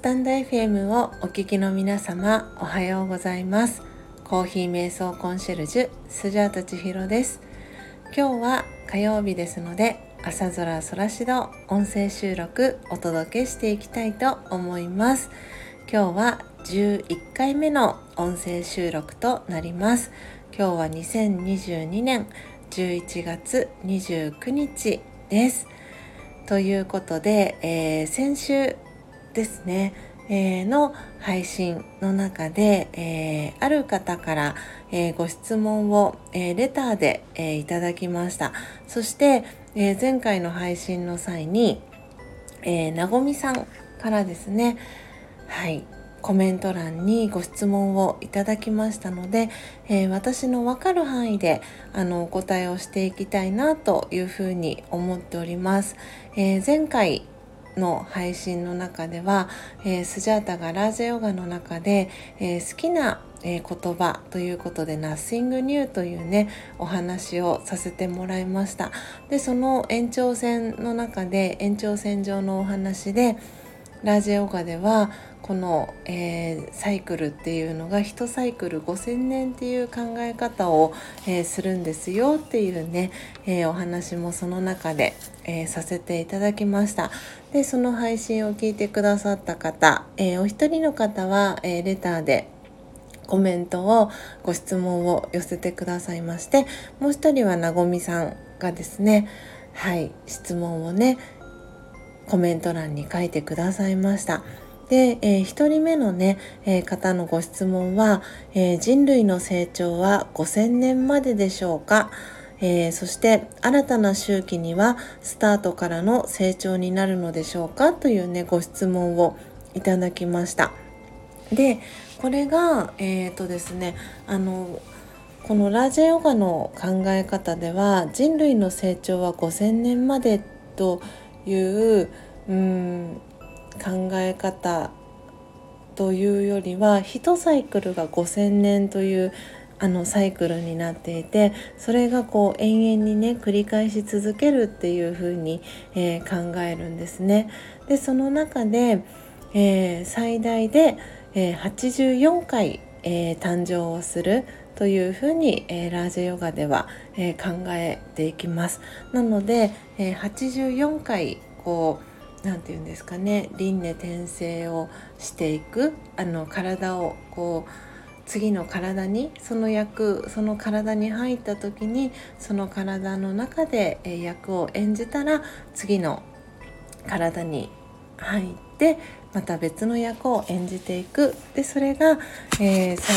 スタンド FM をお聞きの皆様おはようございます。コーヒー瞑想コンシェルジュスジャータ千尋です。今日は火曜日ですので朝空空しど音声収録お届けしていきたいと思います。今日は11回目の音声収録となります。今日は2022年11月29日です。ということで、えー、先週ですね、えー、の配信の中で、えー、ある方から、えー、ご質問を、えレターで、えいただきましたそして、え前回の配信の際に、えなごみさんからですねはいコメント欄にご質問をいただきましたので、えー、私のわかる範囲であのお答えをしていきたいなというふうに思っております。えー、前回の配信の中では、えー、スジャータがラージェヨガの中で、えー、好きな、えー、言葉ということで Nothing New というねお話をさせてもらいました。でその延長線の中で延長線上のお話でラジェヨガではこの、えー、サイクルっていうのが1サイクル5,000年っていう考え方を、えー、するんですよっていうね、えー、お話もその中で、えさせていただきました。でその配信を聞いてくださった方、えお一人の方は、えレターでコメントをご質問を寄せてくださいましてもう一人はなごみさんがですねはい質問をねコメント欄に書いてくださいました。で、えー、1人目のね、えー、方のご質問は、えー、人類の成長は5000年まででしょうか、え、そして新たな周期にはスタートからの成長になるのでしょうか？というねご質問をいただきました。でこれがえっ、とですねあのこのラージェヨガの考え方では人類の成長は5000年までといううん考え方というよりは1サイクルが5,000年というあのサイクルになっていてそれがこう延々にね繰り返し続けるっていう風に、えー、考えるんですね。でその中で、えー、最大で、えー、84回、え誕生をするというふうに、えラージェヨガでは、え考えていきます。なので、え84回こう何て言うんですかね輪廻転生をしていくあの体をこう次の体にその役その体に入った時にその体の中で役を演じたら次の体に入ってまた別の役を演じていくでそれが、えー、最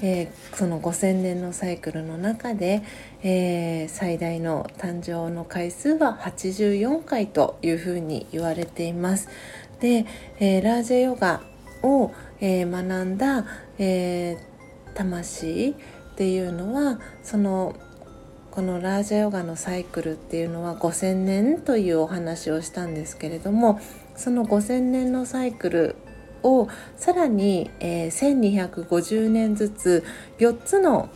大で、えー、その5,000年のサイクルの中で、えー、最大の誕生の回数は84回というふうに言われています。で、えラージェヨガを、え学んだ、え魂っていうのはそのこのラージャヨガのサイクルっていうのは5,000年というお話をしたんですけれどもその5,000年のサイクルをさらに、えー、1250年ずつ4つの、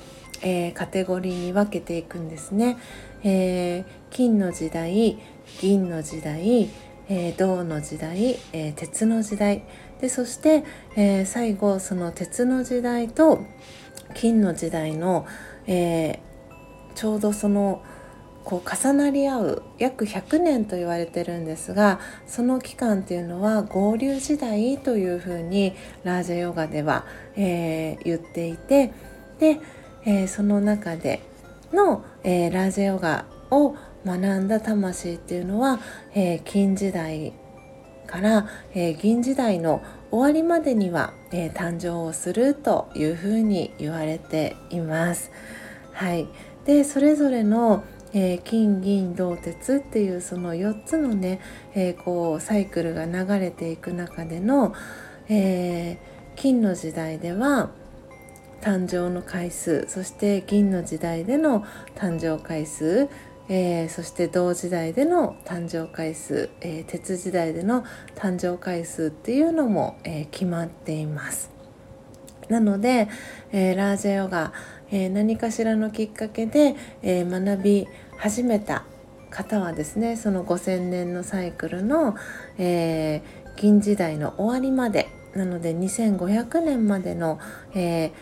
えー、カテゴリーに分けていくんですね。えー、金の時代銀の時代、えー、銅の時代、え、鉄の時代でそして、え、最後その鉄の時代と金の時代の、えちょうどそのこう重なり合う約100年と言われてるんですがその期間っていうのは合流時代というふうにラージャヨガでは、えー、言っていてで、えー、その中での、えー、ラージャヨガを学んだ魂っていうのは、え金時代から、え銀時代の終わりまでには、え誕生をするというふうに言われています。はい、でそれぞれの、えー、金銀銅鉄っていうその4つのね、えー、こうサイクルが流れていく中での、えー、金の時代では誕生の回数そして銀の時代での誕生回数えー、そして同時代での誕生回数、えー、鉄時代での誕生回数っていうのも、えー、決まっています。なので、えラージャヨガえ何かしらのきっかけで、え学び始めた方はですねその5,000年のサイクルの、え銀時代の終わりまでなので2500年までの、え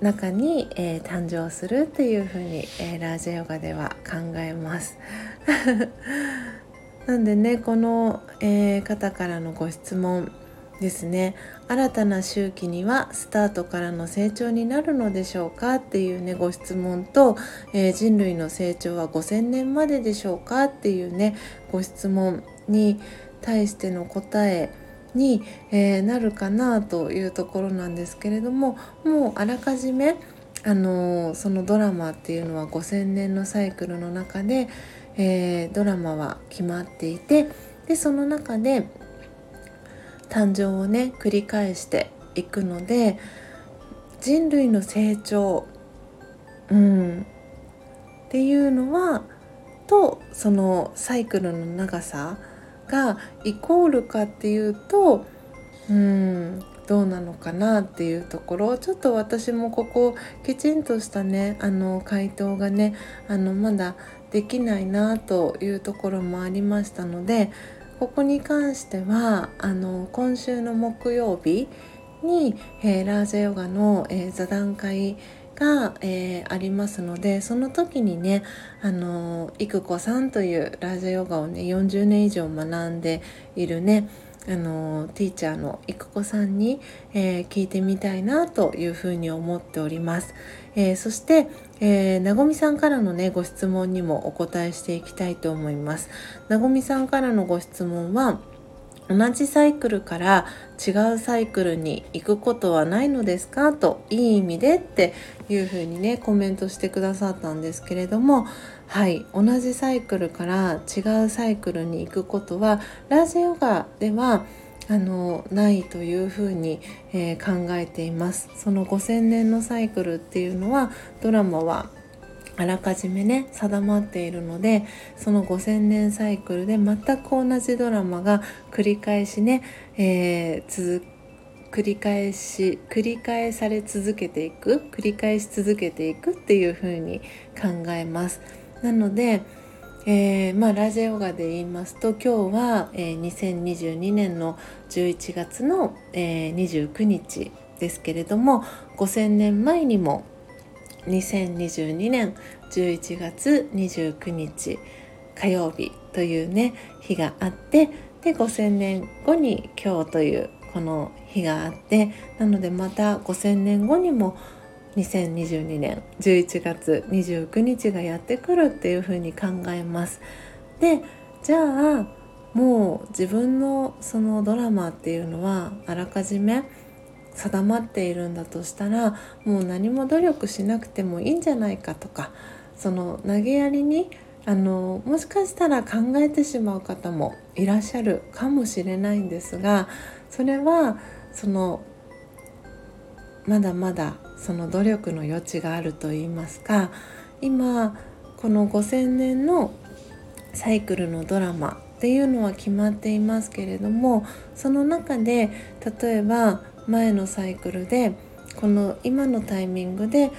ー、中に、えー、誕生するっていうふうに、え、ラージャヨガでは考えます。なんでねこの、え、方からのご質問ですね。新たな周期にはスタートからの成長になるのでしょうかっていうねご質問と、えー、人類の成長は5000年まででしょうかっていうねご質問に対しての答えに、えー、なるかなというところなんですけれどももうあらかじめあのー、そのドラマっていうのは5,000年のサイクルの中で、え、ドラマは決まっていてでその中で誕生をね繰り返していくので人類の成長、うん、っていうのはとそのサイクルの長さがイコールかっていうとうんどうなのかなっていうところ。ちょっと私もここきちんとしたねあの回答がねあのまだできないなというところもありましたのでここに関してはあの今週の木曜日に、えー、ラージャヨガの、えー、座談会が、えー、ありますのでその時にねあの育子さんというラージャヨガをね40年以上学んでいるねあのティーチャーの育子さんに、えー、聞いてみたいなというふうに思っております。えー、そして、えー、なごみさんからのねご質問にもお答えしていきたいと思います。なごみさんからのご質問は同じサイクルから違うサイクルに行くことはないのですかといい意味でっていうふうにねコメントしてくださったんですけれどもはい同じサイクルから違うサイクルに行くことはラジヨガではあのないというふうに、えー、考えていますその5000年のサイクルっていうのはドラマはあらかじめね定まっているのでその5,000年サイクルで全く同じドラマが繰り返しね、えー、続繰り返し繰り返され続けていく繰り返し続けていくっていう風に考えます。なので、えー、まあ、ラジオガで言いますと今日は、えー、2022年の11月の、えー、29日ですけれども5,000年前にも2022年11月29日火曜日というね日があってで5000年後に今日というこの日があってなのでまた5000年後にも2022年11月29日がやってくるっていうふうに考えます。でじゃあもう自分のそのドラマっていうのはあらかじめ定まっているんだとしたらもう何も努力しなくてもいいんじゃないかとかその投げやりにあのもしかしたら考えてしまう方もいらっしゃるかもしれないんですがそれはそのまだまだその努力の余地があると言いますか今この5,000年のサイクルのドラマっていうのは決まっていますけれどもその中で例えば前のサイクルでこの今のタイミングで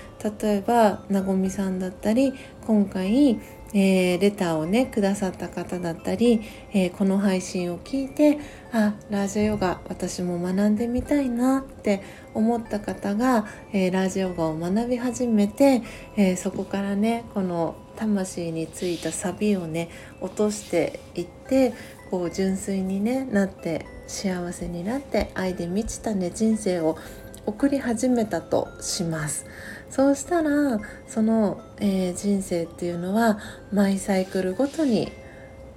例えばなごみさんだったり今回、えー、レターをねくださった方だったり、えー、この配信を聞いてあラージオヨガ私も学んでみたいなって思った方が、えー、ラージオヨガを学び始めて、えそこからねこの魂についたサビをね落としていってこう純粋に、ね、なって幸せになって愛で満ちたね人生を送り始めたとします。そうしたらその、えー、人生っていうのはマイサイクルごとに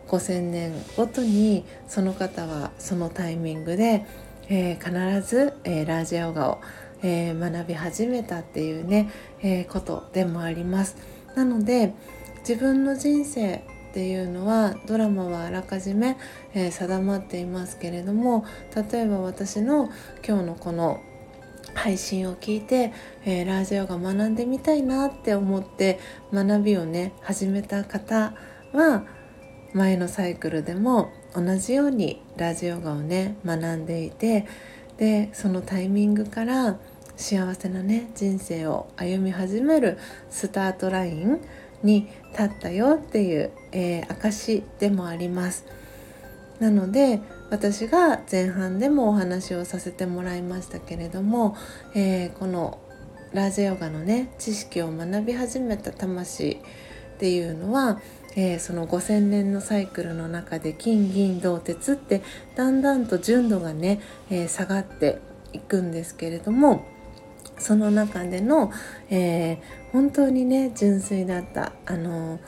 5,000年ごとにその方はそのタイミングで、えー、必ず、えー、ラージヨガを、え学び始めたっていうね、えことでもあります。なので自分の人生っていうのはドラマはあらかじめ、えー、定まっていますけれども例えば私の今日のこの配信を聞いて、えー、ラージオが学んでみたいなって思って学びをね始めた方は前のサイクルでも同じようにラジオガをね学んでいてでそのタイミングから幸せなね人生を歩み始めるスタートラインに立ったよっていう、えー、証でもあります。なので私が前半でもお話をさせてもらいましたけれども、えー、このラージェヨガのね知識を学び始めた魂っていうのは、えー、その5,000年のサイクルの中で金銀銅鉄ってだんだんと純度がね、えー、下がっていくんですけれどもその中での、えー、本当にね純粋だったあの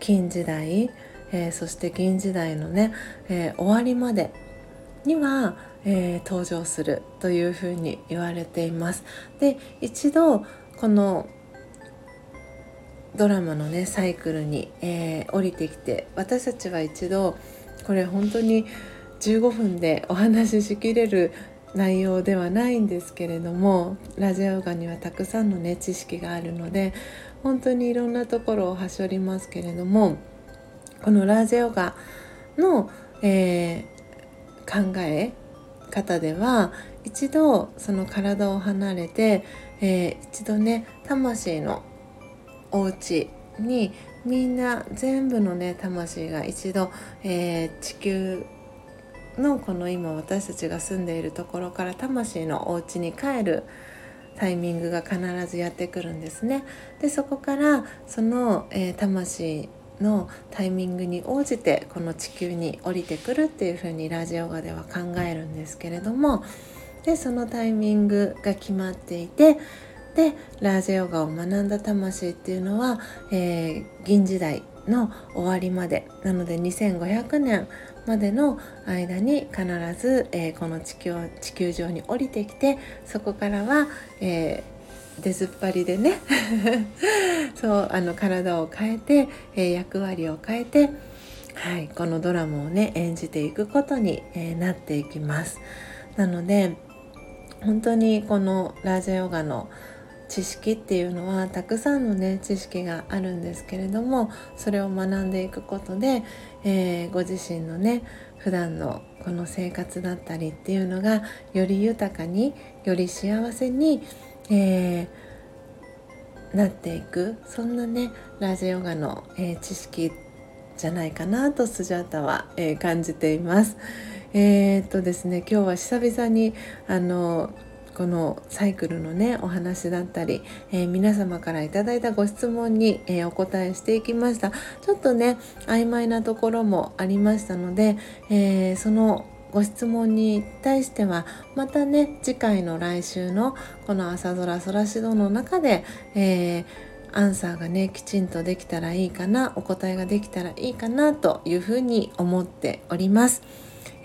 金時代、えそして銀時代のね、え終わりまでには、え登場するというふうに言われています。で一度このドラマのねサイクルに、え、降りてきて私たちは一度これ本当に15分でお話ししきれる内容ではないんですけれどもラジオガにはたくさんのね知識があるので本当にいろんなところをはしょりますけれどもこのラージオガの、えー、考え方では一度その体を離れて、えー、一度ね魂のお家にみんな全部のね魂が一度、えー、地球のこの今私たちが住んでいるところから魂のお家に帰るタイミングが必ずやってくるんですね。でそこからその、えー、魂のタイミングに応じてこの地球に降りてくるっていうふうにラジオガでは考えるんですけれどもでそのタイミングが決まっていてでラージヨガを学んだ魂っていうのは、えー、銀時代の終わりまでなので2500年までの間に必ず、えー、この地球地球上に降りてきてそこからは、えー、出ずっぱりでね そうあの体を変えて、えー、役割を変えて、はい、このドラマをね演じていくことに、えなっていきます。なので本当にこのラージャヨガの知識っていうのはたくさんのね知識があるんですけれどもそれを学んでいくことで、えー、ご自身のね普段のこの生活だったりっていうのがより豊かにより幸せに、えー、なっていくそんなねラジオガの、えー、知識じゃないかなとスジャータは、えー、感じています。えー、っとですね今日は久々にあのこのサイクルのねお話だったり、えー、皆様から頂いたご質問に、えー、お答えしていきましたちょっとね曖昧なところもありましたので、えー、そのご質問に対してはまたね次回の来週のこの朝空空しどの中で、えアンサーがねきちんとできたらいいかなお答えができたらいいかなというふうに思っております。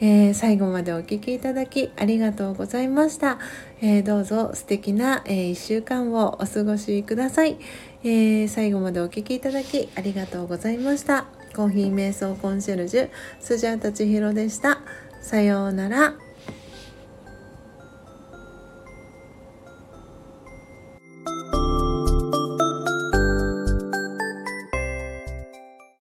えー、最後までお聴きいただきありがとうございました。えー、どうぞ素敵な、えー、1週間をお過ごしください、え最後までお聴きいただきありがとうございました。コーヒー瞑想コンシェルジュスジャータチヒロでした。さようなら。